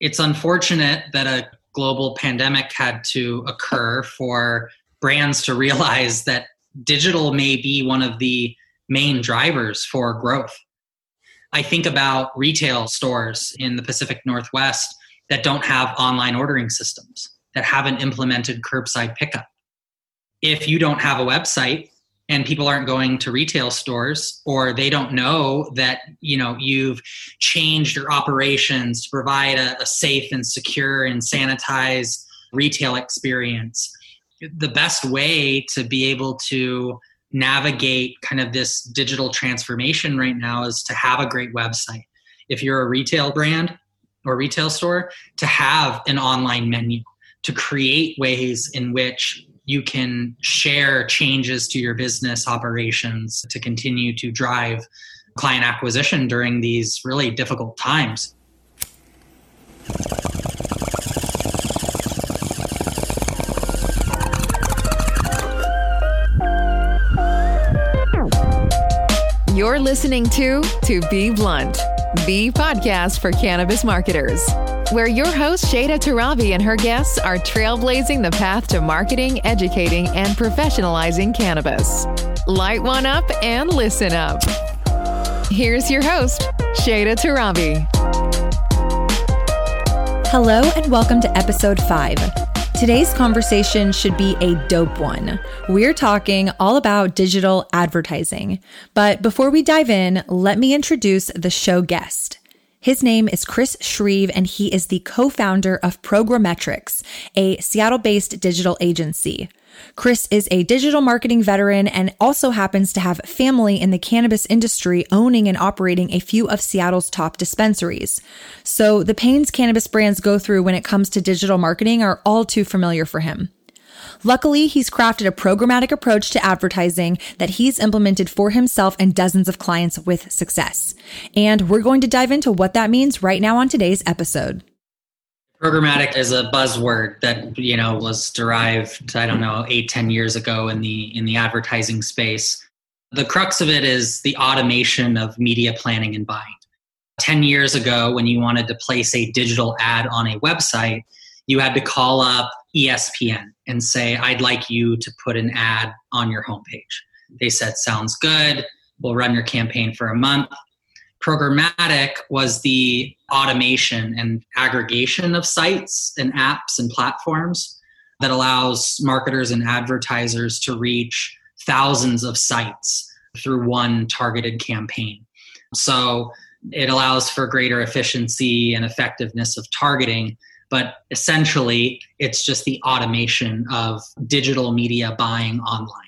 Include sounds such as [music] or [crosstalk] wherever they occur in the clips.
it's unfortunate that a global pandemic had to occur for brands to realize that digital may be one of the main drivers for growth. I think about retail stores in the Pacific Northwest that don't have online ordering systems, that haven't implemented curbside pickup. If you don't have a website and people aren't going to retail stores or they don't know that you know you've changed your operations to provide a, a safe and secure and sanitized retail experience. The best way to be able to navigate kind of this digital transformation right now is to have a great website. If you're a retail brand or retail store to have an online menu to create ways in which you can share changes to your business operations to continue to drive client acquisition during these really difficult times. You're listening to To Be Blunt, the podcast for cannabis marketers where your host Shada Torabi and her guests are trailblazing the path to marketing, educating, and professionalizing cannabis. Light one up and listen up. Here's your host, Shada Torabi. Hello, and welcome to episode five. Today's conversation should be a dope one. We're talking all about digital advertising. But before we dive in, let me introduce the show guest. His name is Chris Shreeve, and he is the co founder of PrograMetrix, a Seattle based digital agency. Chris is a digital marketing veteran and also happens to have family in the cannabis industry owning and operating a few of Seattle's top dispensaries. So the pains cannabis brands go through when it comes to digital marketing are all too familiar for him. Luckily, he's crafted a programmatic approach to advertising that he's implemented for himself and dozens of clients with success. And we're going to dive into what that means right now on today's episode. Programmatic is a buzzword that you know was derived, I don't know, eight, ten years ago in the in the advertising space. The crux of it is the automation of media planning and buying. 10 years ago, when you wanted to place a digital ad on a website, you had to call up ESPN and say, I'd like you to put an ad on your homepage. They said, Sounds good. We'll run your campaign for a month. Programmatic was the automation and aggregation of sites and apps and platforms that allows marketers and advertisers to reach thousands of sites through one targeted campaign. So it allows for greater efficiency and effectiveness of targeting but essentially it's just the automation of digital media buying online.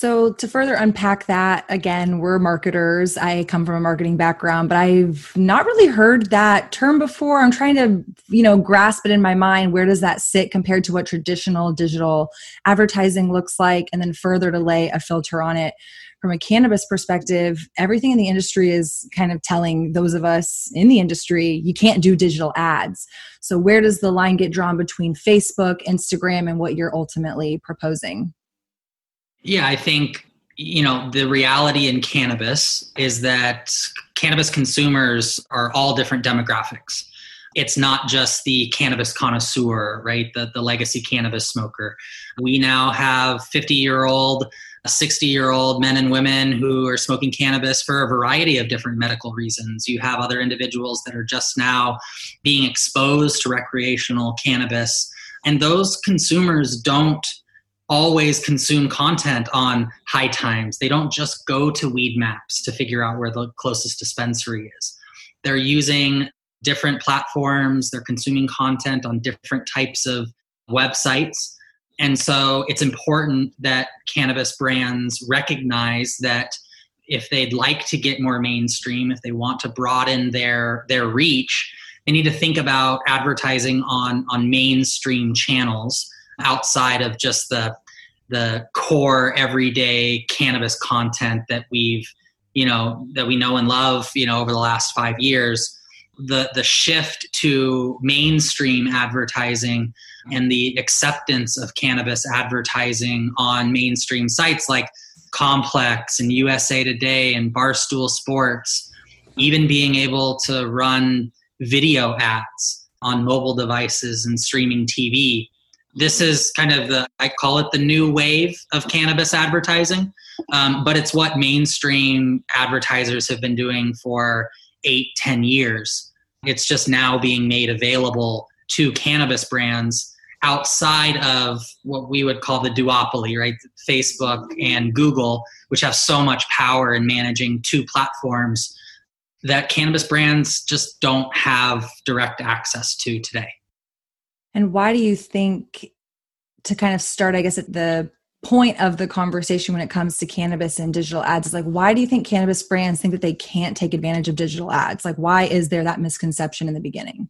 So, to further unpack that, again, we're marketers. I come from a marketing background, but I've not really heard that term before. I'm trying to, you know, grasp it in my mind. Where does that sit compared to what traditional digital advertising looks like? And then further to lay a filter on it from a cannabis perspective, everything in the industry is kind of telling those of us in the industry, you can't do digital ads. So, where does the line get drawn between Facebook, Instagram, and what you're ultimately proposing? Yeah, I think you know the reality in cannabis is that cannabis consumers are all different demographics it's not just the cannabis connoisseur right the, the legacy cannabis smoker we now have 50 year old 60 year old men and women who are smoking cannabis for a variety of different medical reasons. You have other individuals that are just now being exposed to recreational cannabis. And those consumers don't always consume content on high times. They don't just go to Weedmaps to figure out where the closest dispensary is. They're using different platforms, they're consuming content on different types of websites and so it's important that cannabis brands recognize that if they'd like to get more mainstream, if they want to broaden their their reach, they need to think about advertising on on mainstream channels outside of just the the core everyday cannabis content that we've you know that we know and love you know over the last 5 years the the shift to mainstream advertising and the acceptance of cannabis advertising on mainstream sites like Complex and USA Today and Barstool Sports, even being able to run video ads on mobile devices and streaming TV. This is kind of the, I call it the new wave of cannabis advertising, um, but it's what mainstream advertisers have been doing for eight, ten years. It's just now being made available to cannabis brands outside of what we would call the duopoly, right? Facebook and Google, which have so much power in managing two platforms that cannabis brands just don't have direct access to today. And why do you think, to kind of start, I guess, at the point of the conversation when it comes to cannabis and digital ads is like why do you think cannabis brands think that they can't take advantage of digital ads like why is there that misconception in the beginning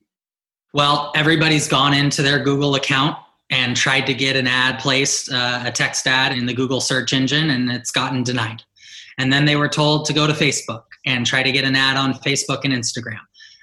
well, everybody's gone into their Google account and tried to get an ad placed, uh, a text ad in the Google search engine, and it's gotten denied. And then they were told to go to Facebook and try to get an ad on Facebook and Instagram,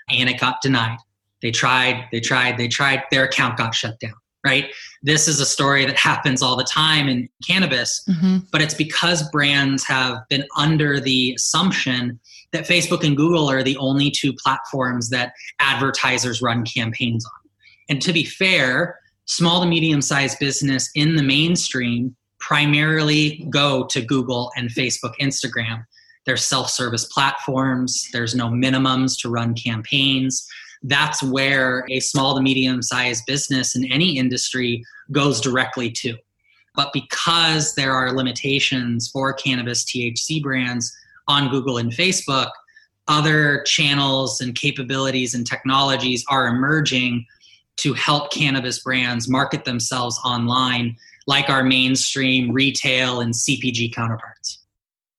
and it got denied. They tried, they tried, they tried, their account got shut down, right? This is a story that happens all the time in cannabis, mm-hmm. but it's because brands have been under the assumption that Facebook and Google are the only two platforms that advertisers run campaigns on. And to be fair, small to medium sized business in the mainstream primarily go to Google and Facebook, Instagram. They're self service platforms, there's no minimums to run campaigns. That's where a small to medium sized business in any industry goes directly to. But because there are limitations for cannabis THC brands, on Google and Facebook, other channels and capabilities and technologies are emerging to help cannabis brands market themselves online, like our mainstream retail and CPG counterparts.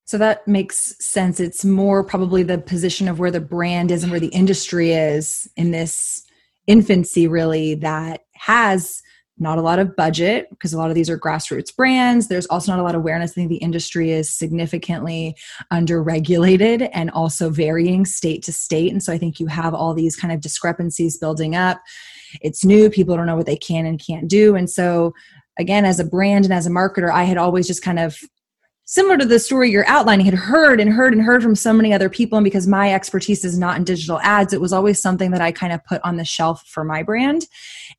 So that makes sense. It's more probably the position of where the brand is and where the industry is in this infancy, really, that has not a lot of budget because a lot of these are grassroots brands. There's also not a lot of awareness. I think the industry is significantly underregulated and also varying state to state. And so I think you have all these kind of discrepancies building up. It's new, people don't know what they can and can't do. And so, again, as a brand and as a marketer, I had always just kind of similar to the story you're outlining, had heard and heard and heard from so many other people. And because my expertise is not in digital ads, it was always something that I kind of put on the shelf for my brand.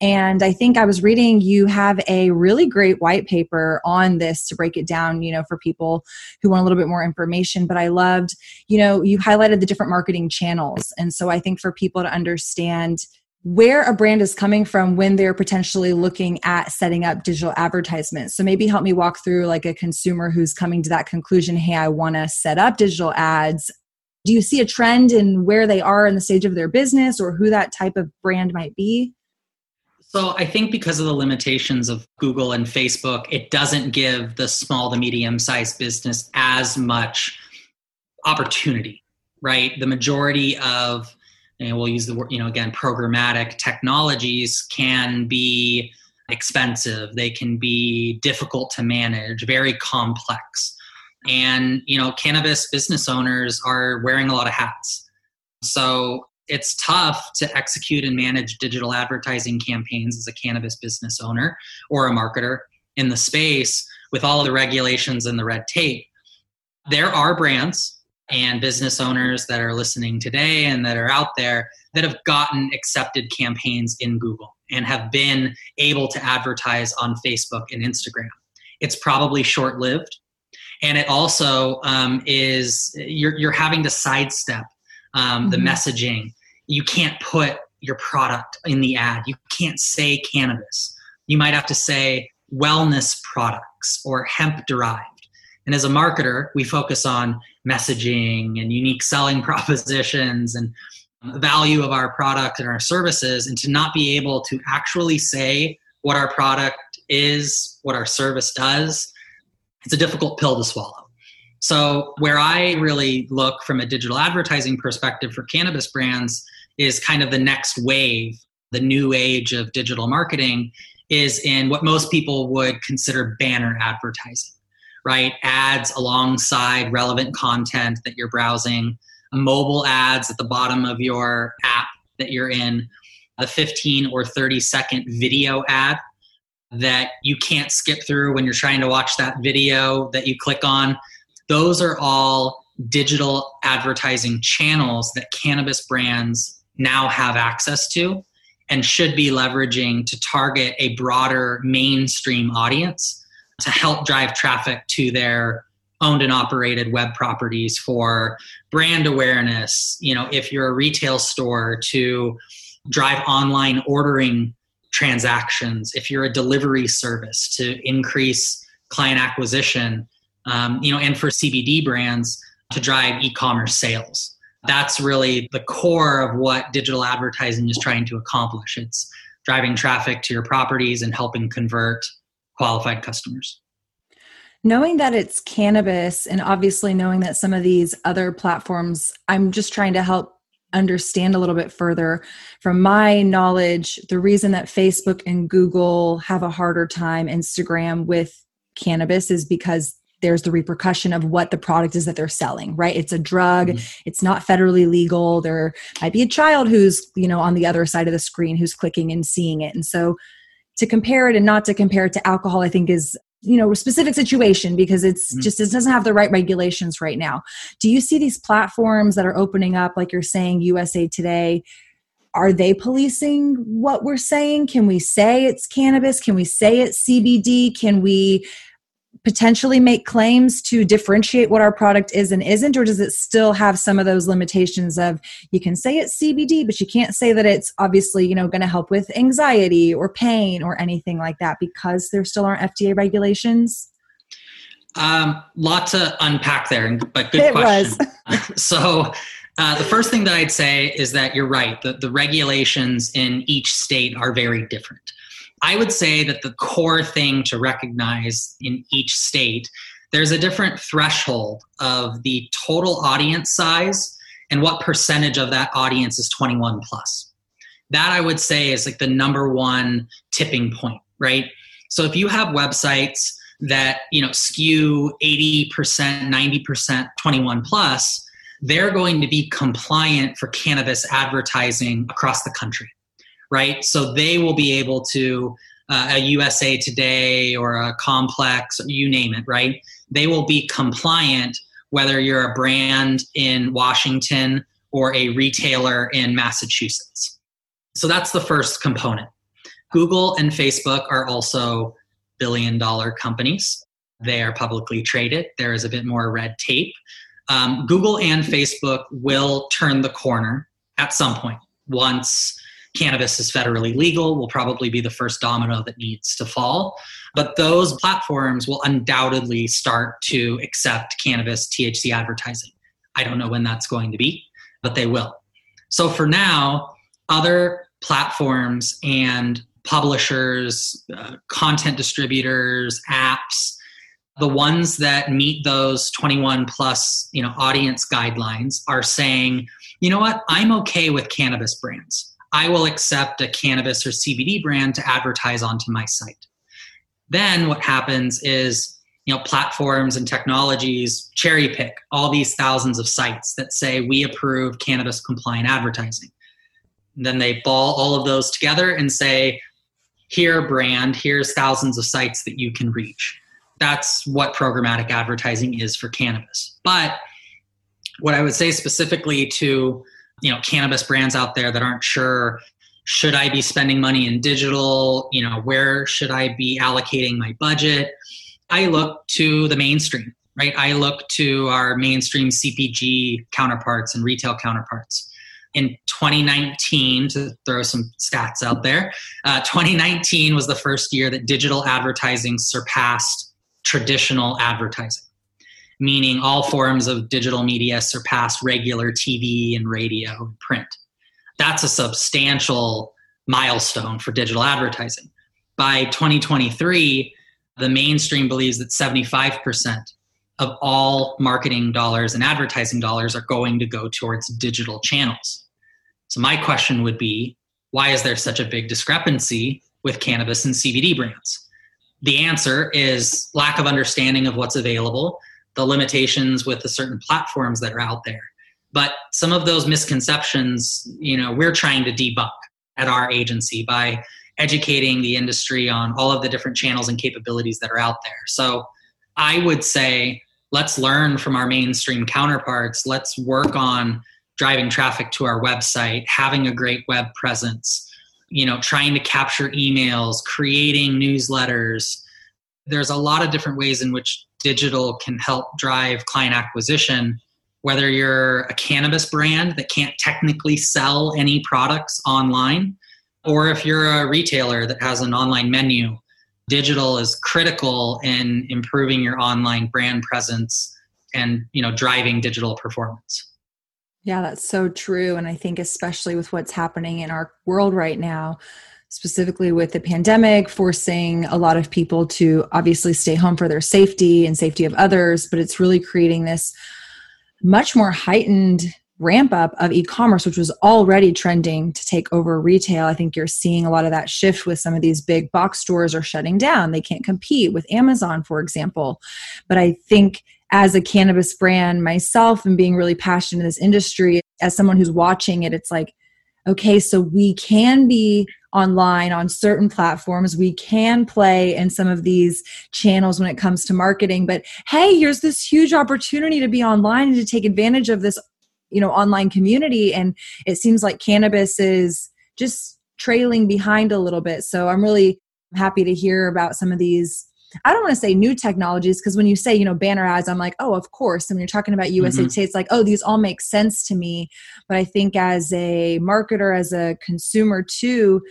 And I think I was reading you have a really great white paper on this to break it down, you know, for people who want a little bit more information. But I loved, you know, you highlighted the different marketing channels. And so I think for people to understand where a brand is coming from when they're potentially looking at setting up digital advertisements. So maybe help me walk through like a consumer who's coming to that conclusion, hey, I want to set up digital ads. Do you see a trend in where they are in the stage of their business or who that type of brand might be? So I think because of the limitations of Google and Facebook, it doesn't give the small to medium sized business as much opportunity, right? The majority of and we'll use the word, you know, again, programmatic technologies can be expensive, they can be difficult to manage, very complex. And, you know, cannabis business owners are wearing a lot of hats. So it's tough to execute and manage digital advertising campaigns as a cannabis business owner or a marketer in the space with all the regulations and the red tape. There are brands and business owners that are listening today and that are out there that have gotten accepted campaigns in Google and have been able to advertise on Facebook and Instagram. It's probably short lived. And it also um, is, you're, you're having to sidestep um, mm-hmm. the messaging. You can't put your product in the ad, you can't say cannabis. You might have to say wellness products or hemp derived. And as a marketer, we focus on messaging and unique selling [laughs] propositions and value of our product and our services, and to not be able to actually say what our product is, what our service does, it's a difficult pill to swallow. So, where I really look from a digital advertising perspective for cannabis brands is kind of the next wave, the new age of digital marketing, is in what most people would consider banner advertising right? Ads alongside relevant content that you're browsing, mobile ads at the bottom of your app that you're in, a 15 or 30 second video ad that you can't skip through when you're trying to watch that video that you click on. Those are all digital advertising channels that cannabis brands now have access to and should be leveraging to target a broader mainstream audience to help drive traffic to their owned and operated web properties for brand awareness you know if you're a retail store to drive online ordering transactions if you're a delivery service to increase client acquisition um, you know and for cbd brands to drive e-commerce sales. That's really the core of what digital advertising is trying to accomplish. It's driving traffic to your properties and helping convert qualified customers. Knowing that it's cannabis and obviously knowing that some of these other platforms i'm just trying to help understand a little bit further. From my knowledge the reason that facebook and google have a harder time instagram with cannabis is because there's the repercussion of what the product is that they're selling right? It's a drug. Mm-hmm. it's not federally legal. There might be a child who's you know on the other side of the screen who's clicking and seeing it. And so to compare it and not to compare it to alcohol i think is you know a specific situation because it's mm-hmm. just it doesn't have the right regulations right now. Do you see these platforms that are opening up like you're saying usa today are they policing what we're saying? Can we say it's cannabis? Can we say it's cbd can we potentially make claims to differentiate what our product is and isn't or does it still have some of those limitations of you can say it's cbd but you can't say that it's obviously you know going to help with anxiety or pain or anything like that because there still aren't fda regulations? Um, lot to unpack there but good it question. [laughs] So uh, the first thing that i'd say is that you're right the, the regulations in each state are very different I would say that the core thing to recognize in each state, there's a different threshold of the total audience size and what percentage of that audience is 21 plus. That I would say is like the number one tipping point, right? So if you have websites that, you know, skew 80%, 90% 21 plus, they're going to be compliant for cannabis advertising across the country right? So they will be able to, uh, a USA Today or a Complex, you name it, right? They will be compliant whether you're a brand in Washington or a retailer in Massachusetts. So that's the first component. Google and Facebook are also billion dollar companies. They are publicly traded. There is a bit more red tape. Um, Google and Facebook will turn the corner at some point once cannabis is federally legal will probably be the first domino that needs to fall. But those platforms will undoubtedly start to accept cannabis THC advertising. I don't know when that's going to be, but they will. So for now, other platforms and publishers, uh, content distributors, apps, the ones that meet those 21 plus, you know, audience guidelines are saying, you know what, I'm okay with cannabis brands. I will accept a cannabis or CBD brand to advertise onto my site. Then what happens is, you know, platforms and technologies cherry pick all these thousands of sites that say we approve cannabis compliant advertising. And then they ball all of those together and say, here, brand, here's thousands of sites that you can reach. That's what programmatic advertising is for cannabis. But what I would say specifically to you know cannabis brands out there that aren't sure should i be spending money in digital? You know where should i be allocating my budget? I look to the mainstream right? I look to our mainstream cpg counterparts and retail counterparts. In 2019 to throw some stats out there uh, 2019 was the first year that digital advertising surpassed traditional advertising meaning all forms of digital media surpass regular TV and radio and print. That's a substantial milestone for digital advertising. By 2023, the mainstream believes that 75% of all marketing dollars and advertising dollars are going to go towards digital channels. So, my question would be why is there such a big discrepancy with cannabis and CBD brands? The answer is lack of understanding of what's available the limitations with the certain platforms that are out there. But some of those misconceptions, you know, we're trying to debunk at our agency by educating the industry on all of the different channels and capabilities that are out there. So I would say let's learn from our mainstream counterparts. Let's work on driving traffic to our website, having a great web presence, you know, trying to capture emails, creating newsletters. There's a lot of different ways in which digital can help drive client acquisition. Whether you're a cannabis brand that can't technically sell any products online, or if you're a retailer that has an online menu, digital is critical in improving your online brand presence and you know driving digital performance. Yeah, that's so true. And I think, especially with what's happening in our world right now, specifically with the pandemic, forcing a lot of people to obviously stay home for their safety and safety of others, but it's really creating this much more heightened ramp up of e-commerce which was already trending to take over retail. I think you're seeing a lot of that shift with some of these big box stores are shutting down. They can't compete with amazon for example. But i think as a cannabis brand myself and being really passionate in this industry, as someone who's watching it, it's like, okay, so we can be online on certain platforms. We can play in some of these channels when it comes to marketing. But hey, here's this huge opportunity to be online and to take advantage of this, you know, online community. And it seems like cannabis is just trailing behind a little bit. So I'm really happy to hear about some of these I don't want to say new technologies because when you say, you know, banner ads, I'm like, oh, of course. And when you're talking about USA mm-hmm. it's like, oh, these all make sense to me. But I think as a marketer, as a consumer too,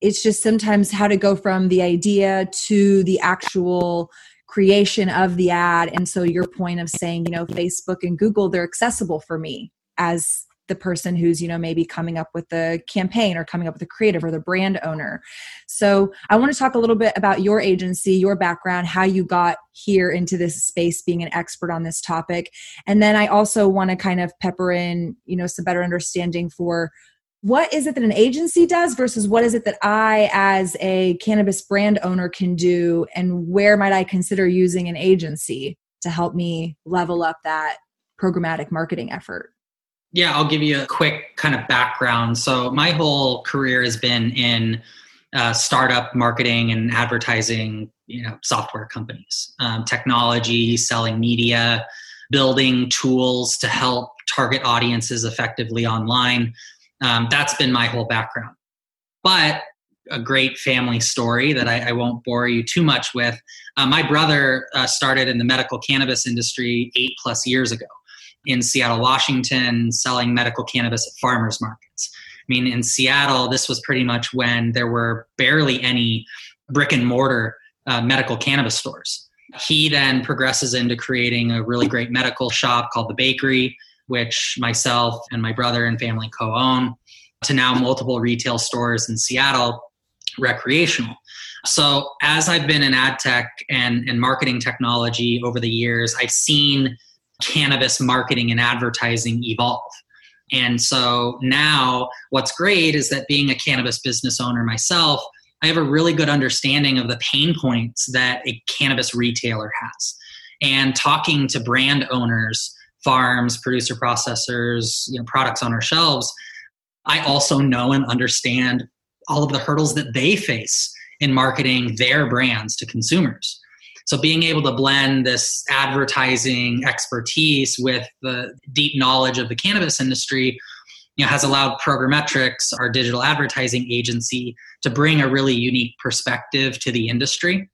it's just sometimes how to go from the idea to the actual creation of the ad. And so your point of saying, you know, Facebook and Google, they're accessible for me as the person who's you know maybe coming up with the campaign or coming up with the creative or the brand owner so i want to talk a little bit about your agency your background how you got here into this space being an expert on this topic and then i also want to kind of pepper in you know some better understanding for what is it that an agency does versus what is it that I, as a cannabis brand owner, can do, and where might I consider using an agency to help me level up that programmatic marketing effort? Yeah, I'll give you a quick kind of background. So, my whole career has been in uh, startup marketing and advertising, you know, software companies, um, technology, selling media, building tools to help target audiences effectively online. Um, that's been my whole background. But a great family story that I, I won't bore you too much with. Uh, my brother uh, started in the medical cannabis industry eight plus years ago in Seattle, Washington, selling medical cannabis at farmers markets. I mean, in Seattle, this was pretty much when there were barely any brick and mortar uh, medical cannabis stores. He then progresses into creating a really great medical shop called The Bakery, which myself and my brother and family co own, to now multiple retail stores in Seattle, recreational. So, as I've been in ad tech and, and marketing technology over the years, I've seen cannabis marketing and advertising evolve. And so now what's great is that being a cannabis business owner myself, I have a really good understanding of the pain points that a cannabis retailer has. And talking to brand owners, farms, producer processors, you know, products on our shelves, I also know and understand all of the hurdles that they face in marketing their brands to consumers. So being able to blend this advertising expertise with the deep knowledge of the cannabis industry you know, has allowed PrograMetrix, our digital advertising agency, to bring a really unique perspective to the industry.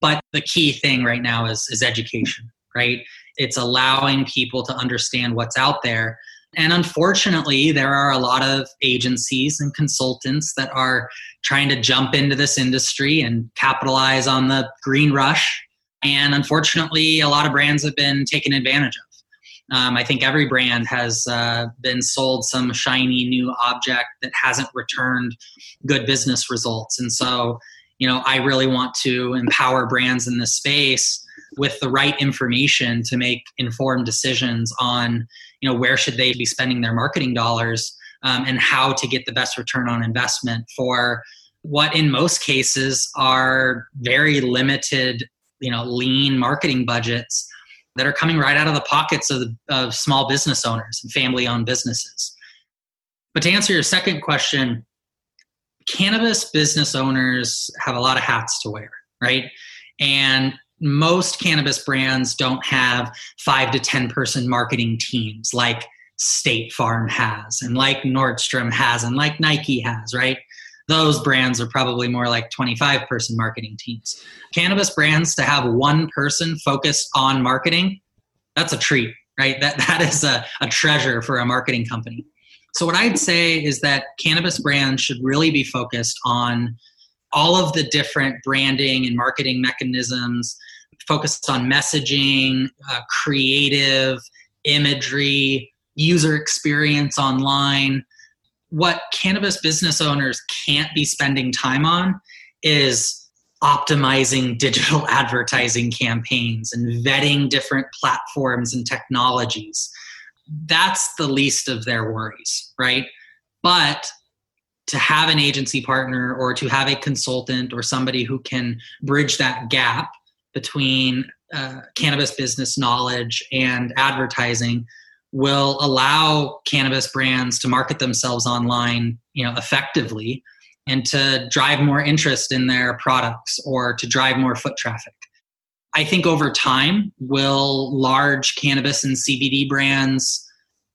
But the key thing right now is, is education, right? It's allowing people to understand what's out there. And unfortunately, there are a lot of agencies and consultants that are trying to jump into this industry and capitalize on the green rush and unfortunately, a lot of brands have been taken advantage of. Um, I think every brand has uh, been sold some shiny new object that hasn't returned good business results. And so, you know, I really want to empower brands in this space with the right information to make informed decisions on, you know, where should they be spending their marketing dollars um, and how to get the best return on investment for what in most cases are very limited you know lean marketing budgets that are coming right out of the pockets of, of small business owners and family owned businesses but to answer your second question cannabis business owners have a lot of hats to wear right and most cannabis brands don't have five to ten person marketing teams like State Farm has, and like Nordstrom has, and like Nike has, right? Those brands are probably more like 25 person marketing teams. Cannabis brands to have one person focused on marketing, that's a treat, right? That, that is a, a treasure for a marketing company. So, what I'd say is that cannabis brands should really be focused on all of the different branding and marketing mechanisms, focused on messaging, uh, creative, imagery, user experience online. What cannabis business owners can't be spending time on is optimizing digital [laughs] advertising campaigns and vetting different platforms and technologies. That's the least of their worries, right? But to have an agency partner or to have a consultant or somebody who can bridge that gap between uh, cannabis business knowledge and advertising will allow cannabis brands to market themselves online you know effectively and to drive more interest in their products or to drive more foot traffic. I think over time will large cannabis and cbd brands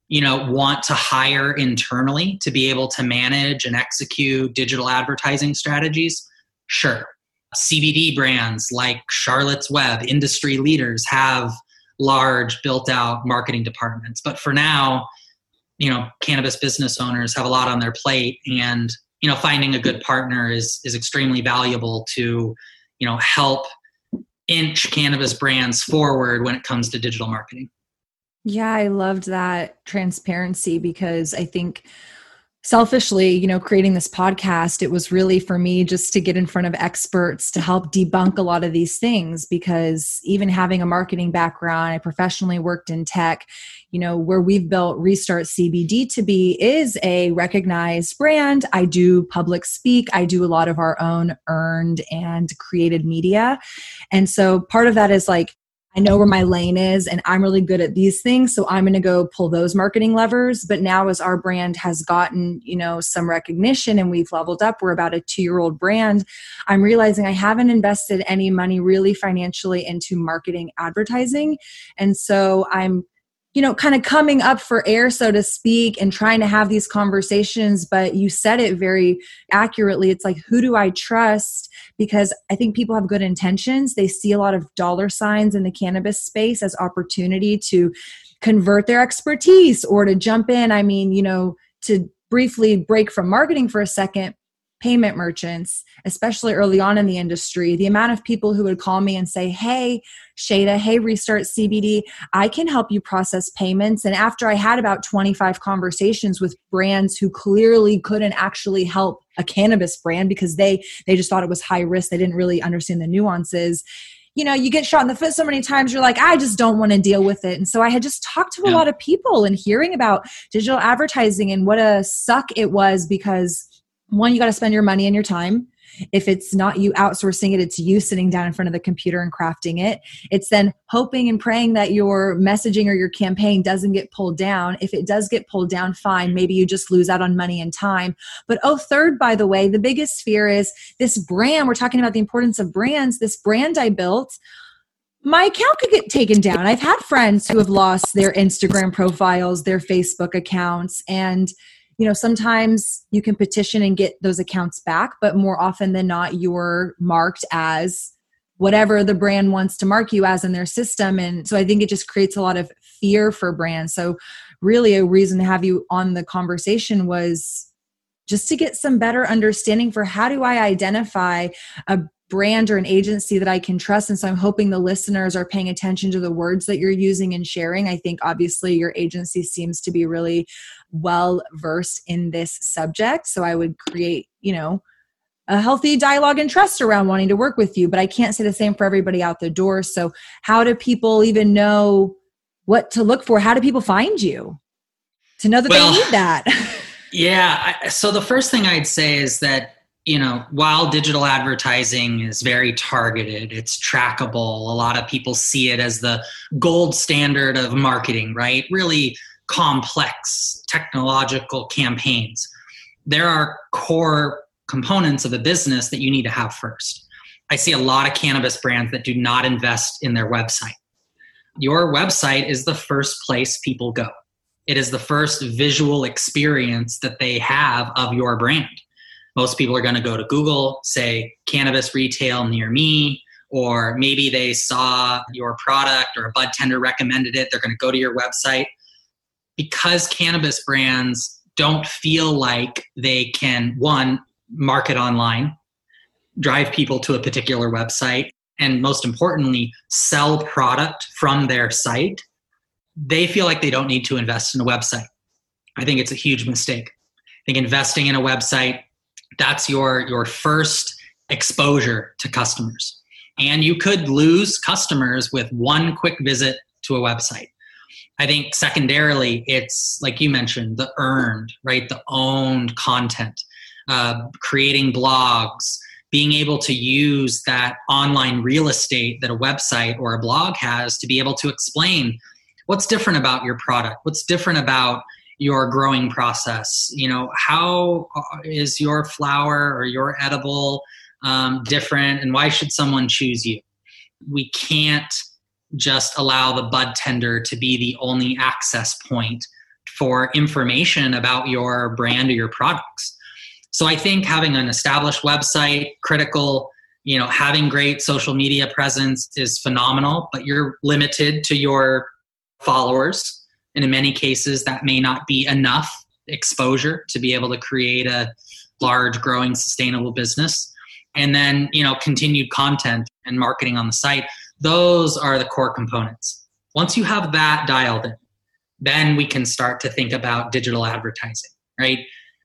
you know want to hire internally to be able to manage and execute digital advertising strategies? Sure. Cbd brands like charlotte's web industry leaders have large built out marketing departments. But for now you know cannabis business owners have a lot on their plate and you know finding a good partner is is extremely valuable to you know help inch cannabis brands forward when it comes to digital marketing. Yeah, I loved that transparency because I think selfishly, you know, creating this podcast, it was really for me just to get in front of experts to help debunk a lot of these things because even having a marketing background, I professionally worked in tech, you know, where we've built Restart CBD to be is a recognized brand. I do public speak, I do a lot of our own earned and created media. And so part of that is like I know where my lane is and I'm really good at these things. So I'm going to go pull those marketing levers. But now, as our brand has gotten, you know, some recognition and we've leveled up, we're about a two year old brand. I'm realizing I haven't invested any money really financially into marketing advertising. And so I'm you know, kind of coming up for air, so to speak, and trying to have these conversations. But you said it very accurately. It's like, who do I trust? Because I think people have good intentions. They see a lot of dollar signs in the cannabis space as opportunity to convert their expertise or to jump in. I mean, you know, to briefly break from marketing for a second payment merchants, especially early on in the industry, the amount of people who would call me and say, Hey, Shada, hey, Restart CBD, I can help you process payments. And after I had about 25 conversations with brands who clearly couldn't actually help a cannabis brand because they they just thought it was high risk, they didn't really understand the nuances you know, you get shot in the foot so many times, you're like, I just don't want to deal with it. And so I had just talked to a yeah. lot of people and hearing about digital advertising and what a suck it was because one, you got to spend your money and your time. If it's not you outsourcing it, it's you sitting down in front of the computer and crafting it. It's then hoping and praying that your messaging or your campaign doesn't get pulled down. If it does get pulled down, fine. Maybe you just lose out on money and time. But oh, third, by the way, the biggest fear is this brand. We're talking about the importance of brands. This brand I built my account could get taken down. I've had friends who have lost their Instagram profiles, their Facebook accounts, and you know sometimes you can petition and get those accounts back but more often than not you're marked as whatever the brand wants to mark you as in their system. And so i think it just creates a lot of fear for brands. So really a reason to have you on the conversation was just to get some better understanding for how do i identify a brand or an agency that I can trust. And so I'm hoping the listeners are paying attention to the words that you're using and sharing. I think obviously your agency seems to be really well versed in this subject. So I would create, you know, a healthy dialogue and trust around wanting to work with you. But I can't say the same for everybody out the door. So, how do people even know what to look for? How do people find you to know that well, they need that? [laughs] yeah. So, the first thing I'd say is that you know, while digital advertising is very targeted, it's trackable. A lot of people see it as the gold standard of marketing, right? Really complex technological campaigns. There are core components of a business that you need to have first. I see a lot of cannabis brands that do not invest in their website. Your website is the first place people go. It is the first visual experience that they have of your brand. Most people are going to go to Google, say cannabis retail near me, or maybe they saw your product or a bud tender recommended it. They're going to go to your website. Because cannabis brands don't feel like they can, one, market online, drive people to a particular website, and most importantly, sell product from their site, they feel like they don't need to invest in a website. I think it's a huge mistake. I think investing in a website, that's your, your first exposure to customers. And you could lose customers with one quick visit to a website. I think secondarily, it's like you mentioned, the earned, right? The owned content, uh, creating blogs, being able to use that online real estate that a website or a blog has to be able to explain what's different about your product, what's different about your growing process. You know, how uh, your flower or your edible um, different, and why should someone choose you? We can't just allow the bud tender to be the only access point for information about your brand or your products. So I think having an established website, critical, you know, having great social media presence is phenomenal, but you're limited to your followers. And in many cases, that may not be enough exposure to be able to create a large, growing, sustainable business. And then, you know, continued content and marketing on the site. Those are the core components. Once you have that dialed in, then we can start to think about digital advertising, right?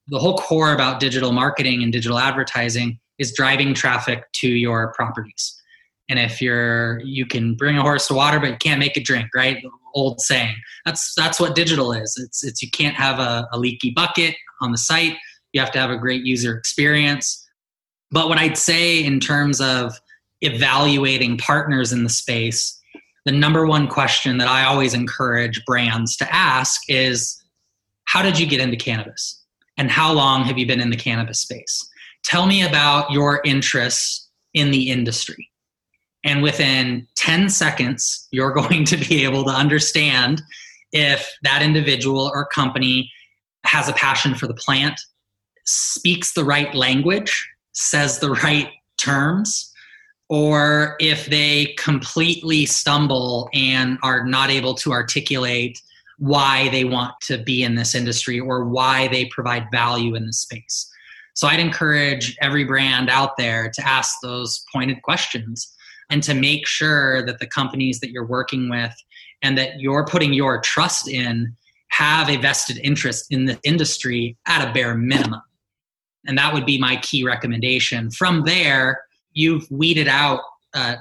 the whole core about digital marketing and digital advertising is driving traffic to your properties. And if you're you can bring a horse to water, but you can't make it drink, right? Old saying. That's that's what digital is. It's it's you can't have a, a leaky bucket on the site. You have to have a great user experience. But what I'd say in terms of evaluating partners in the space, the number one question that I always encourage brands to ask is how did you get into cannabis? and how long have you been in the cannabis space? Tell me about your interests in the industry. And within 10 seconds, you're [laughs] going to be able to understand if that individual or company has a passion for the plant, speaks the right language, says the right terms, or if they completely stumble and are not able to articulate why they want to be in this industry or why they provide value in this space. So I'd encourage every brand out there to ask those pointed questions and to make sure that the companies that you're working with and that you're putting your trust in have a vested interest in the industry at a bare minimum. And that would be my key recommendation. From there, you've weeded out, uh,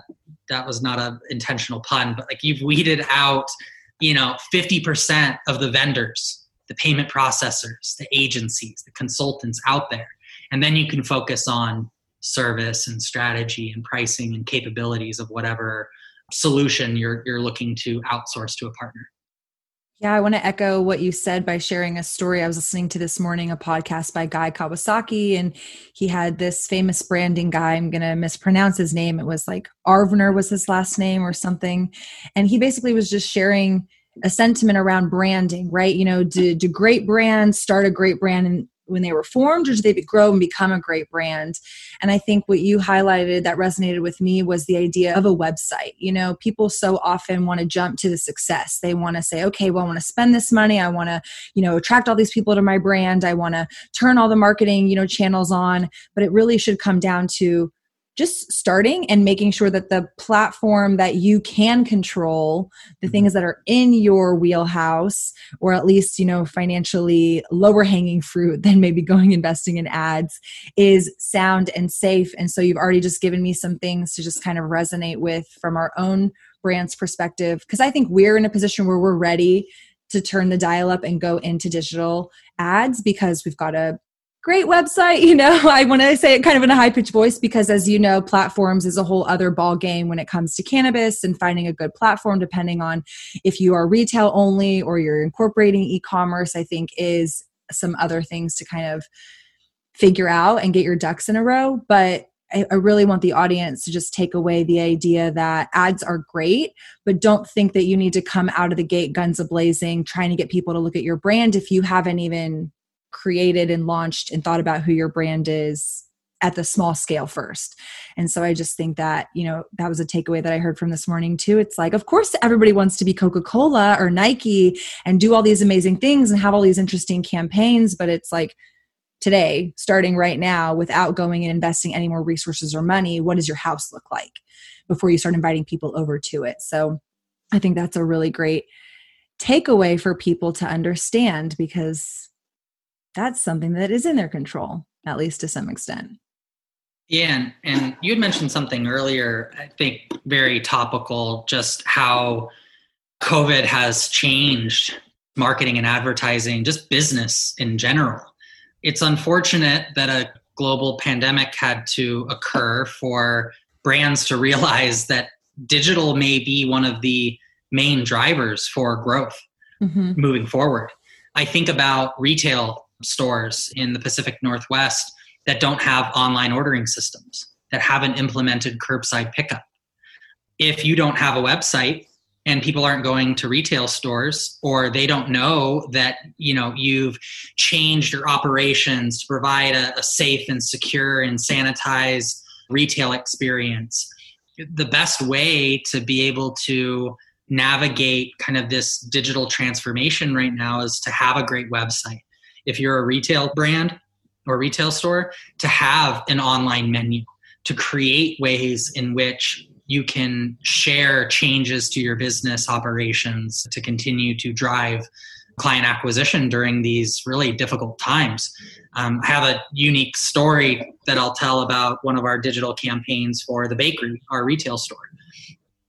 that was not an intentional pun, but like you've weeded out you know 50% of the vendors the payment processors the agencies the consultants out there and then you can focus on service and strategy and pricing and capabilities of whatever solution you're you're looking to outsource to a partner yeah, I want to echo what you said by sharing a story. I was listening to this morning a podcast by Guy Kawasaki, and he had this famous branding guy. I'm going to mispronounce his name. It was like Arvner was his last name or something. And he basically was just sharing a sentiment around branding, right? You know, do, do great brands start a great brand and when they were formed or do they grow and become a great brand? And i think what you highlighted that resonated with me was the idea of a website. You know people so often want to jump to the success. They want to say okay well i want to spend this money. I want to you know attract all these people to my brand. I want to turn all the marketing you know channels on. But it really should come down to just starting and making sure that the platform that you can control the mm-hmm. things that are in your wheelhouse or at least you know financially lower hanging fruit [laughs] than maybe going investing in ads is sound and safe. And so you've already just given me some things to just kind of resonate with from our own brand's perspective because i think we're in a position where we're ready to turn the dial up and go into digital ads because we've got a great website [laughs] you know? I want to say it kind of in a high pitched voice because as you know platforms is a whole other ball game when it comes to cannabis and finding a good platform depending on if you are retail only or you're incorporating e-commerce i think is some other things to kind of figure out and get your ducks in a row. But I, I really want the audience to just take away the idea that ads are great, but don't think that you need to come out of the gate guns a blazing trying to get people to look at your brand if you haven't even created and launched and thought about who your brand is at the small scale first. And so I just think that, you know, that was a takeaway that I heard from this morning too. It's like, of course, everybody wants to be Coca Cola or Nike and do all these amazing things and have all these interesting campaigns, but it's like, today, starting right now, without going and investing any more resources or money, what does your house look like before you start inviting people over to it? So I think that's a really great takeaway for people to understand because that's something that is in their control, at least to some extent. Yeah, and, and you had mentioned something earlier, I think very topical, just how COVID has changed marketing and advertising, just business in general it's unfortunate that a global pandemic had to occur for brands to realize that digital may be one of the main drivers for growth mm-hmm. moving forward. I think about retail stores in the Pacific Northwest that don't have online ordering systems, that haven't implemented curbside pickup. If you don't have a website, and people aren't going to retail stores or they don't know that you know you've changed your operations to provide a, a safe and secure and sanitized retail experience the best way to be able to navigate kind of this digital transformation right now is to have a great website if you're a retail brand or retail store to have an online menu to create ways in which you can share changes to your business operations to continue to drive client acquisition during these really difficult times. Um, I have a unique story that I'll tell about one of our digital campaigns for the bakery, our retail store.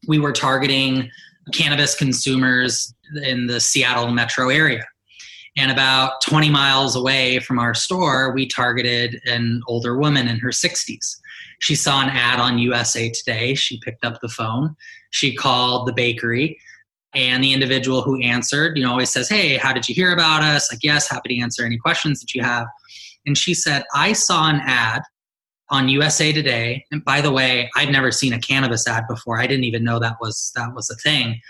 We were targeting cannabis consumers in the Seattle metro area. And about 20 miles away from our store, we targeted an older woman in her 60s she saw an ad on USA Today. She picked up the phone. She called the bakery. And the individual who answered, you know, always says, Hey, how did you hear about us? Like, yes, happy to answer any questions that you have. And she said, I saw an ad on USA Today. And by the way, I'd never seen a cannabis ad before. I didn't even know that was that was a thing.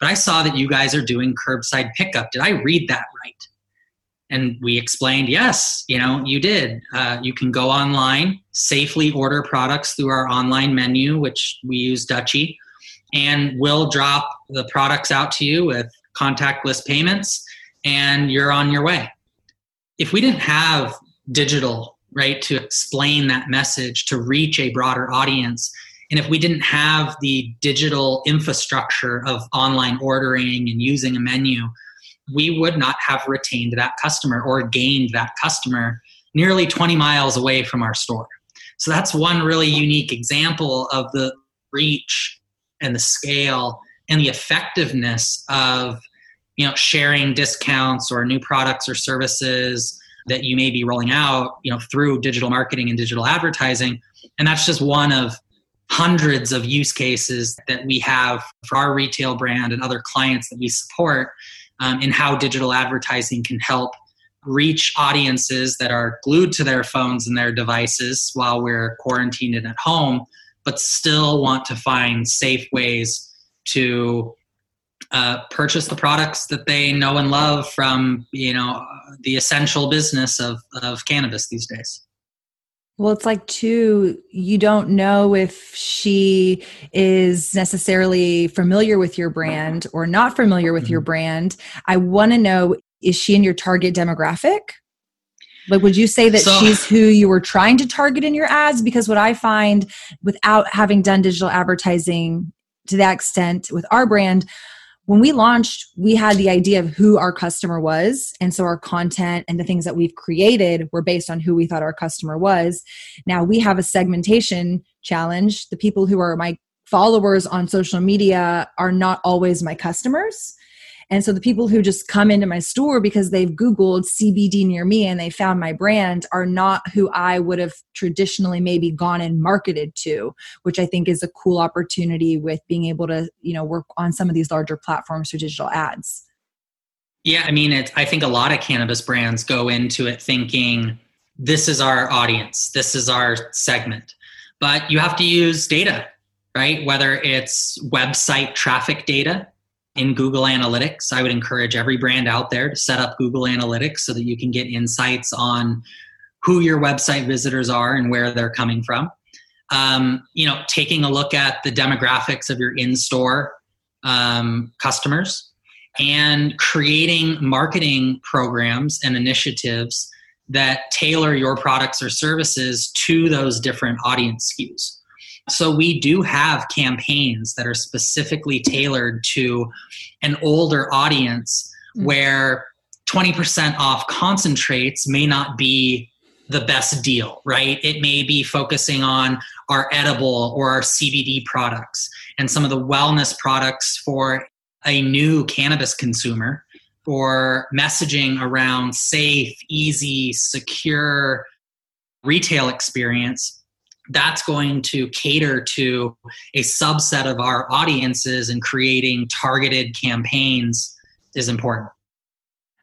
But I saw that you guys are doing curbside pickup. Did I read that right? And we explained yes you know you did. Uh, you can go online safely order products through our online menu which we use Dutchie and we'll drop the products out to you with contactless payments and you're on your way. If we didn't have digital right to explain that message to reach a broader audience and if we didn't have the digital infrastructure of online ordering and using a menu we would not have retained that customer or gained that customer nearly 20 miles away from our store. So that's one really unique example of the reach and the scale and the effectiveness of you know sharing discounts or new products or services that you may be rolling out you know through digital marketing and digital advertising and that's just one of hundreds of use cases that we have for our retail brand and other clients that we support um, in how digital advertising can help reach audiences that are glued to their phones and their devices while we're quarantined and at home, but still want to find safe ways to uh, purchase the products that they know and love from you know the essential business of, of cannabis these days. Well, it's like, too, you don't know if she is necessarily familiar with your brand or not familiar with mm-hmm. your brand. I want to know is she in your target demographic? Like, would you say that so, she's who you were trying to target in your ads? Because what I find without having done digital advertising to that extent with our brand, when we launched, we had the idea of who our customer was. And so our content and the things that we've created were based on who we thought our customer was. Now we have a segmentation challenge. The people who are my followers on social media are not always my customers. And so the people who just come into my store because they've Googled CBD near me and they found my brand are not who I would have traditionally maybe gone and marketed to, which I think is a cool opportunity with being able to, you know, work on some of these larger platforms for digital ads. Yeah, I mean, I think a lot of cannabis brands go into it thinking, this is our audience, this is our segment. but you have to use data, right? Whether it's website traffic data in Google Analytics. I would encourage every brand out there to set up Google Analytics so that you can get insights on who your website visitors are and where they're coming from. Um, you know, taking a look at the demographics of your in-store um, customers and creating marketing programs and initiatives that tailor your products or services to those different audience SKUs. So we do have campaigns that are specifically tailored to an older audience mm-hmm. where 20% off concentrates may not be the best deal, right? It may be focusing on our edible or our CBD products and some of the wellness products for a new cannabis consumer or messaging around safe, easy, secure retail experience that's going to cater to a subset of our audiences and creating targeted campaigns is important.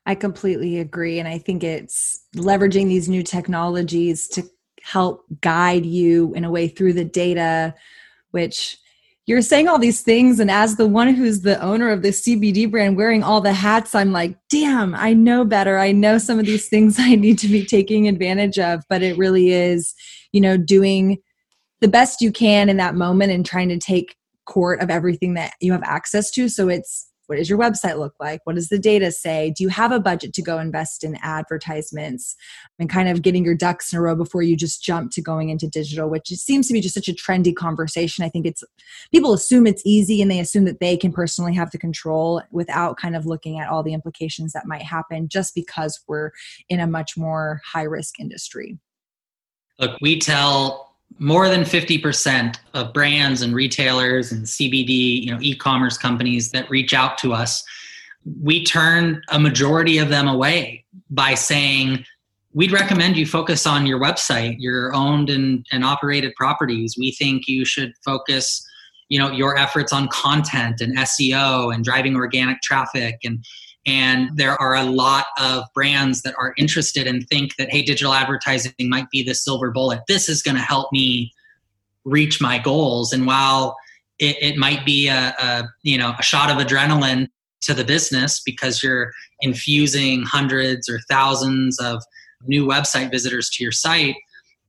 I completely agree. And I think it's leveraging these new technologies to help guide you in a way through the data, which you're saying all these things. And as the one who's the owner of the CBD brand wearing all the hats, I'm like, damn, I know better. I know some of these things [laughs] I need to be taking advantage of. But it really is, you know, doing the best you can in that moment and trying to take court of everything that you have access to. So it's what does your website look like? What does the data say? Do you have a budget to go invest in advertisements and kind of getting your ducks in a row before you just jump to going into digital, which seems to be just such a trendy conversation. I think it's people assume it's easy and they assume that they can personally have the control without kind of looking at all the implications that might happen just because we're in a much more high risk industry. Look, we tell more than 50% of brands and retailers and CBD, you know, e-commerce companies that reach out to us, we turn a majority of them away by saying, we'd recommend you focus on your website, your owned and, and operated properties. We think you should focus, you know, your efforts on content and SEO and driving organic traffic and and there are a lot of brands that are interested and think that, hey, digital advertising might be the silver bullet. This is going to help me reach my goals. And while it, it might be a, a, you know a shot of adrenaline to the business because you're infusing hundreds or thousands of new website visitors to your site,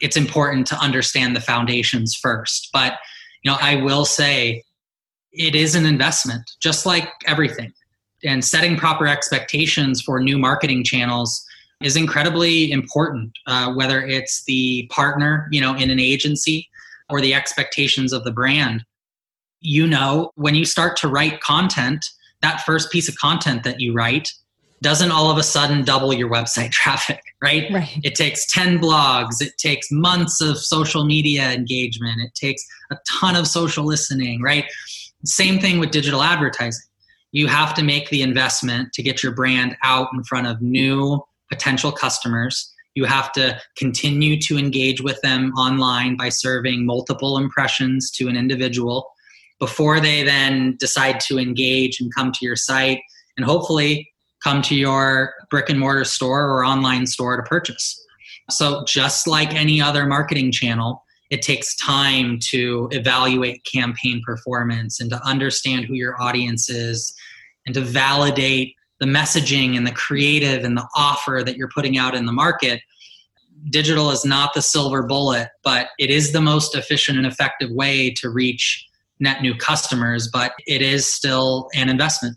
it's important to understand the foundations first. But you know, I will say it is an investment, just like everything and setting proper expectations for new marketing channels is incredibly important uh, whether it's the partner you know in an agency or the expectations of the brand. You know when you start to write content that first piece of content that you write doesn't all of a sudden double your website [laughs] traffic right? right. It takes 10 blogs it takes months of social media engagement it takes a ton of social listening right? Same thing with digital advertising you have to make the investment to get your brand out in front of new potential customers. You have to continue to engage with them online by serving multiple impressions to an individual before they then decide to engage and come to your site and hopefully come to your brick and mortar store or online store to purchase. So, just like any other marketing channel, it takes time to evaluate campaign performance and to understand who your audience is and to validate the messaging and the creative and the offer that you're putting out in the market digital is not the silver bullet but it is the most efficient and effective way to reach net new customers but it is still an investment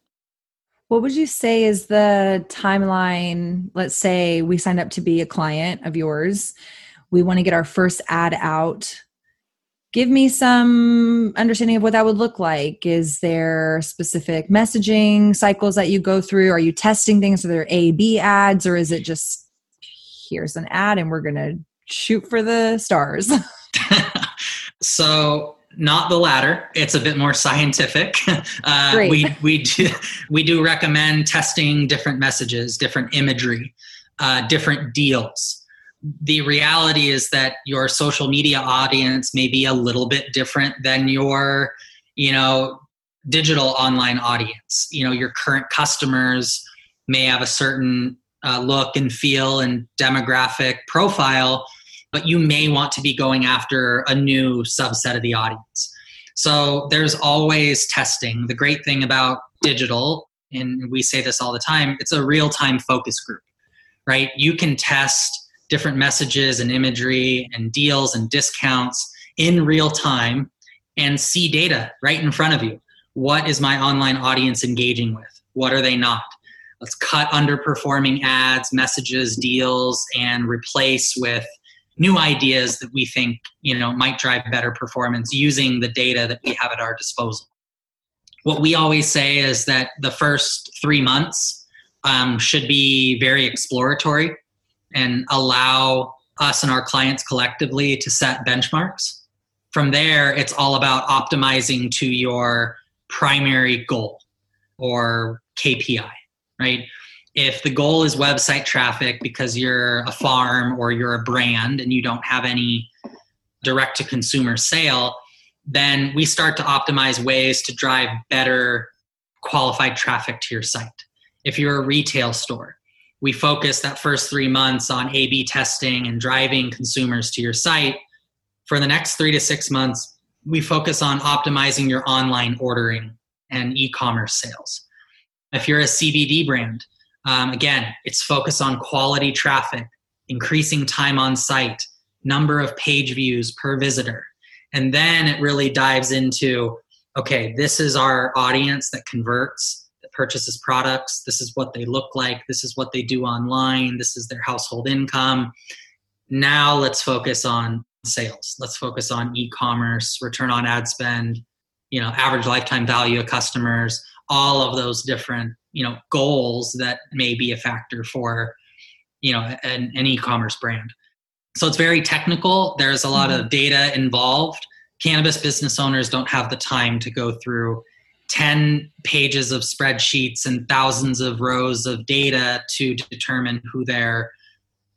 What would you say is the timeline? Let's say we signed up to be a client of yours. We want to get our first ad out. Give me some understanding of what that would look like. Is there specific messaging cycles that you go through? Are you testing things? Are there A B ads or is it just here's an ad and we're going to shoot for the stars? [laughs] So not the latter. It's a bit more scientific. [laughs] Uh, we we do, [laughs] we do recommend testing different messages, different imagery, uh, different deals. The reality is that your social media audience may be a little bit different than your, you know, digital online audience. You know, your current customers may have a certain uh, look and feel and demographic profile, but you may want to be going after a new subset of the audience. So there's always testing. The great thing about digital, and we say this all the time, it's a real time focus group, right? You can test different messages and imagery and deals and discounts in real time and see data right in front of you. What is my online audience engaging with? What are they not? Let's cut underperforming ads, messages, deals, and replace with new ideas that we think you know might drive better performance using the data that we have at our disposal. What we always say is that the first three months um, should be very exploratory and allow us and our clients collectively to set benchmarks. From there it's all about optimizing to your primary goal or kpi right if the goal is website traffic because you're a farm or you're a brand and you don't have any direct to consumer sale, then we start to optimize ways to drive better qualified traffic to your site. If you're a retail store, we focus that first three months on A B testing and driving consumers to your site. For the next three to six months, we focus on optimizing your online ordering and e commerce sales. If you're a CBD brand, um, again, it's focused on quality traffic, increasing time on site, number of page views per visitor. And then it really dives into okay, this is our audience that converts, that purchases products. This is what they look like. This is what they do online. This is their household income. Now let's focus on sales. Let's focus on e commerce, return on ad spend, you know, average lifetime value of customers, all of those different you know goals that may be a factor for you know an, an e-commerce brand. So it's very technical. There's a lot mm-hmm. of data involved. Cannabis business owners don't have the time to go through 10 pages of spreadsheets and thousands of rows of data to determine who their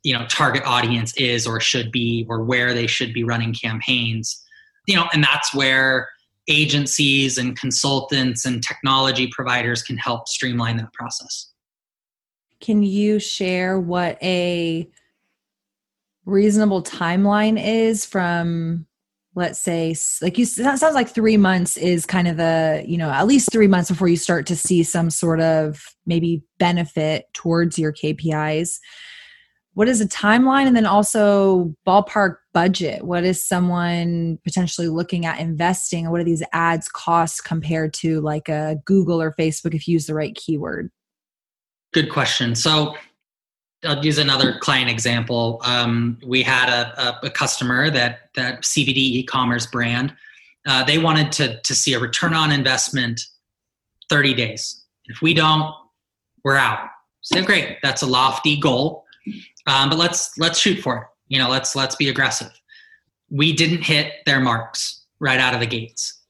you know target audience is or should be or where they should be running campaigns. You know and that's where agencies and consultants and technology providers can help streamline that process. Can you share what a reasonable timeline is from let's say like you sounds like 3 months is kind of a, you know, at least 3 months before you start to see some sort of maybe benefit towards your KPIs what is a timeline and then also ballpark budget? What is someone potentially looking at investing? What do these ads cost compared to like a google or facebook if you use the right keyword? Good question. So i'll use another client example. Um, we had a, a, a, customer that that cbd e-commerce brand uh, they wanted to, to see a return on investment 30 days. If we don't we're out. So great. That's a lofty goal. Um, but let's let's shoot for it. You know, let's let's be aggressive. We didn't hit their marks right out of the gates.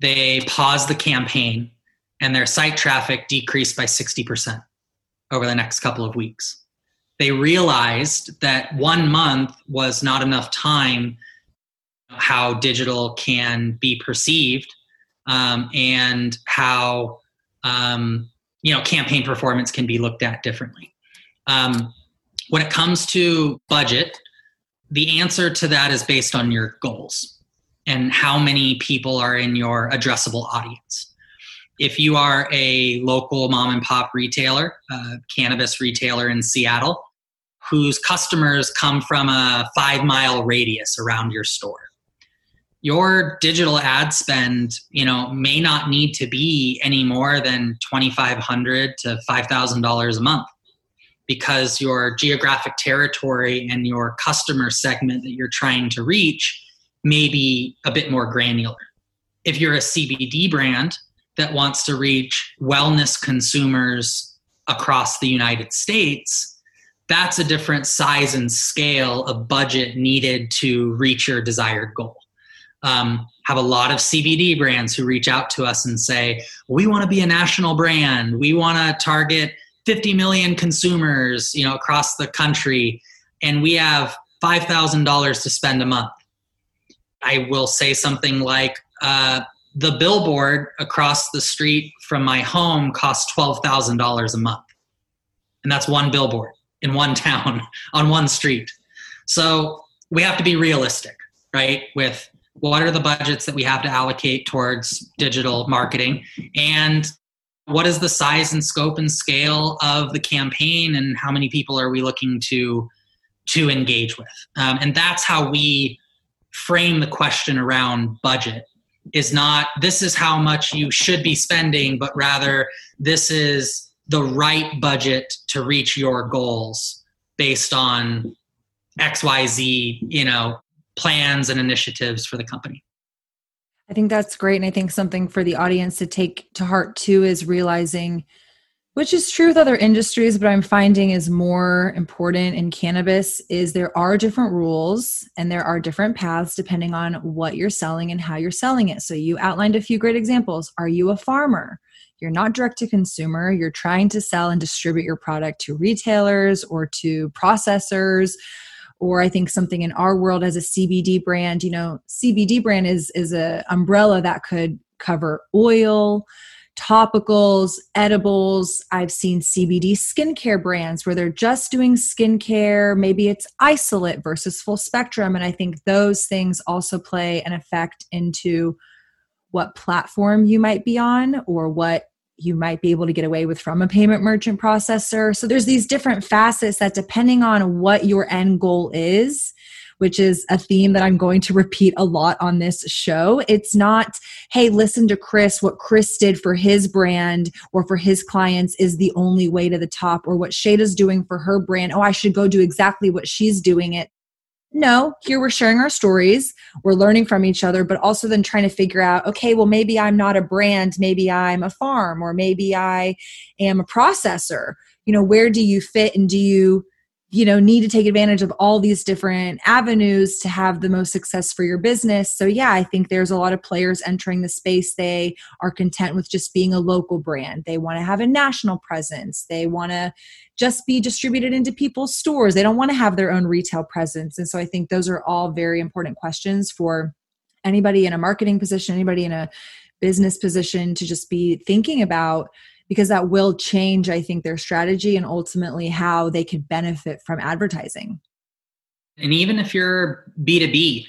They paused the campaign, and their site traffic decreased by sixty percent over the next couple of weeks. They realized that one month was not enough time how digital can be perceived um, and how um, you know campaign performance can be looked at differently. Um, when it comes to budget, the answer to that is based on your goals and how many people are in your addressable audience. If you are a local mom and pop retailer, a cannabis retailer in Seattle, whose customers come from a five mile radius around your store, your digital ad spend you know may not need to be any more than 2500 to $5000 a month because your geographic territory and your customer segment that you're trying to reach may be a bit more granular. If you're a CBD brand that wants to reach wellness consumers across the United States, that's a different size and scale of budget needed to reach your desired goal. Um, have a lot of CBD brands who reach out to us and say, "We want to be a national brand. We want to target 50 million consumers, you know, across the country, and we have five thousand dollars to spend a month." I will say something like, uh, "The billboard across the street from my home costs twelve thousand dollars a month, and that's one billboard in one town [laughs] on one street." So we have to be realistic, right? With what are the budgets that we have to allocate towards digital marketing and what is the size and scope and scale of the campaign and how many people are we looking to to engage with um, and that's how we frame the question around budget is not this is how much you should be spending but rather this is the right budget to reach your goals based on xyz you know plans and initiatives for the company. I think that's great. And I think something for the audience to take to heart too is realizing, which is true with other industries, but I'm finding is more important in cannabis, is there are different rules and there are different paths depending on what you're selling and how you're selling it. So you outlined a few great examples. Are you a farmer? You're not direct to consumer. You're trying to sell and distribute your product to retailers or to processors or I think something in our world as a CBD brand, you know, CBD brand is is a umbrella that could cover oil, topicals, edibles. I've seen CBD skincare brands where they're just doing skincare. Maybe it's isolate versus full spectrum. And I think those things also play an effect into what platform you might be on or what you might be able to get away with from a payment merchant processor. So there's these different facets that depending on what your end goal is, which is a theme that I'm going to repeat a lot on this show. It's not, hey, listen to Chris, what Chris did for his brand or for his clients is the only way to the top, or what Shada's doing for her brand. Oh, I should go do exactly what she's doing it. No, here we're sharing our stories, we're learning from each other, but also then trying to figure out okay, well, maybe I'm not a brand, maybe I'm a farm, or maybe I am a processor. You know, where do you fit and do you you know need to take advantage of all these different avenues to have the most success for your business. So yeah i think there's a lot of players entering the space. They are content with just being a local brand. They want to have a national presence. They want to just be distributed into people's stores. They don't want to have their own retail presence. And so i think those are all very important questions for anybody in a marketing position anybody in a business position to just be thinking about because that will change, I think, their strategy and ultimately how they could benefit from advertising. And even if you're B2B,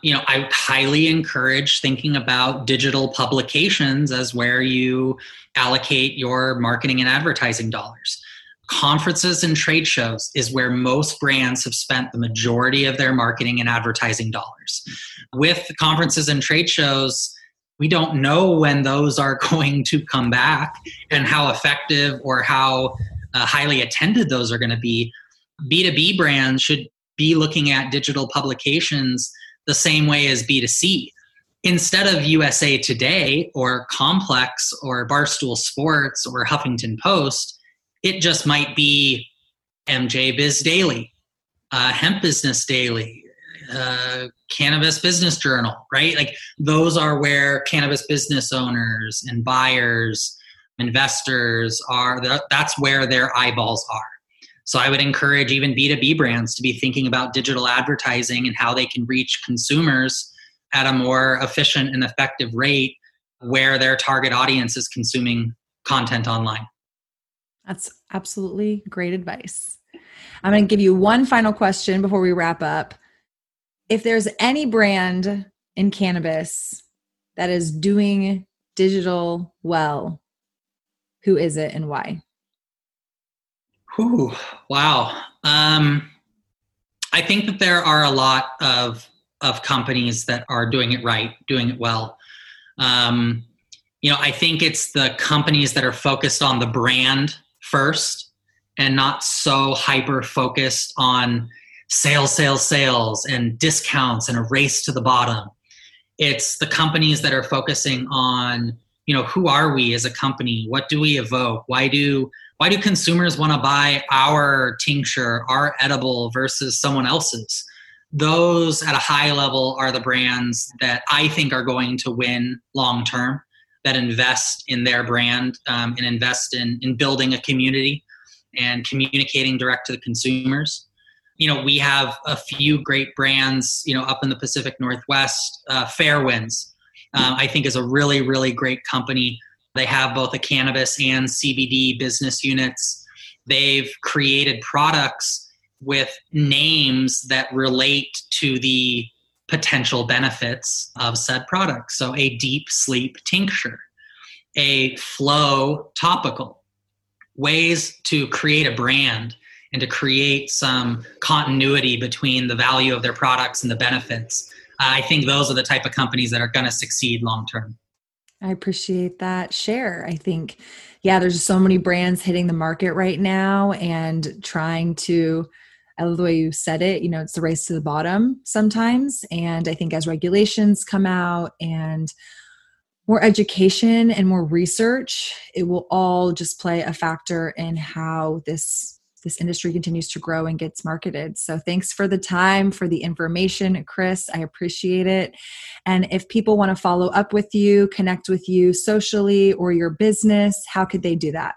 you know, I highly encourage thinking about digital publications as where you allocate your marketing and advertising dollars. Conferences and trade shows is where most brands have spent the majority of their marketing and advertising dollars. With conferences and trade shows, we don't know when those are [laughs] going to come back and how effective or how uh, highly attended those are going to be. B2B brands should be looking at digital publications the same way as B2C. Instead of USA Today or Complex or Barstool Sports or Huffington Post, it just might be MJ Biz Daily, uh, Hemp Business Daily, uh, cannabis business journal right? Like those are where cannabis business owners and buyers investors are that's where their eyeballs are. So i would encourage even b2b brands to be thinking about digital advertising and how they can reach consumers at a more efficient and effective rate where their target audience is consuming content online. That's absolutely great advice. I'm going to give you one final question before we wrap up if there's any brand in cannabis that is doing digital well, who is it and why? Ooh, wow. Um, I think that there are a lot of of companies that are doing it right, doing it well. Um, you know, I think it's the companies that are focused on the brand first and not so hyper focused on sales, sales, sales, and discounts and a race to the bottom. It's the companies that are focusing on, you know, who are we as a company? What do we evoke? Why do why do consumers want to buy our tincture, our edible versus someone else's? those at a high level are the brands that I think are going to win long term, that invest in their brand um, and invest in, in building a community and communicating direct to the consumers. You know, we have a few great brands, you know, up in the Pacific Northwest. Uh, Fairwinds, um, I think, is a really, really great company. They have both a cannabis and CBD business units. They've created products with names that relate to the potential benefits of said product. So, a deep sleep tincture, a flow topical, ways to create a brand and to create some continuity between the value of their products and the benefits. Uh, I think those are the type of companies that are going to succeed long term. I appreciate that share. I think, yeah, there's so many brands hitting the market right now and trying to I love the way you said it. You know, it's the race to the bottom sometimes. And I think as regulations come out and more education and more research, it will all just play a factor in how this this industry continues to grow and gets marketed. So thanks for the time, for the information, Chris. I appreciate it. And if people want to follow up with you, connect with you socially or your business, how could they do that?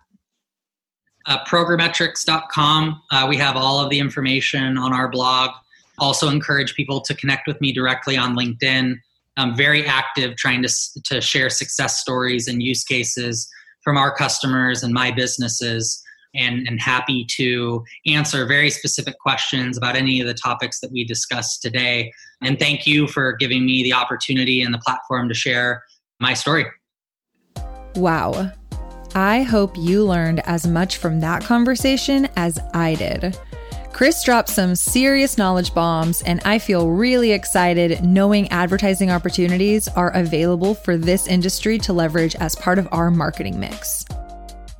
uh, programetrix.com. Uh, we have all of the information on our blog. Also, encourage people to connect with me directly on LinkedIn. I'm very active trying to, to share success stories and use cases from our customers and my businesses, and, and happy to answer very specific questions about any of the topics that we discussed today. And thank you for giving me the opportunity and the platform to share my story. Wow. I hope you learned as much from that conversation as I did. Chris dropped some serious knowledge bombs, and I feel really excited knowing advertising opportunities are available for this industry to leverage as part of our marketing mix.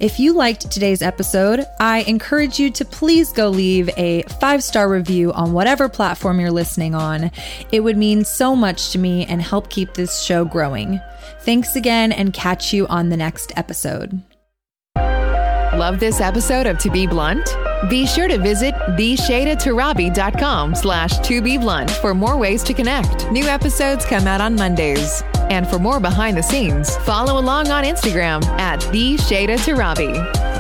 If you liked today's episode, I encourage you to please go leave a five star review on whatever platform you're listening on. It would mean so much to me and help keep this show growing. Thanks again and catch you on the next episode. Love this episode of To Be Blunt? Be sure to visit theshadatarabi.com slash to be blunt for more ways to connect. New episodes come out on Mondays. And for more behind the scenes, follow along on Instagram at the Shada Tarabi.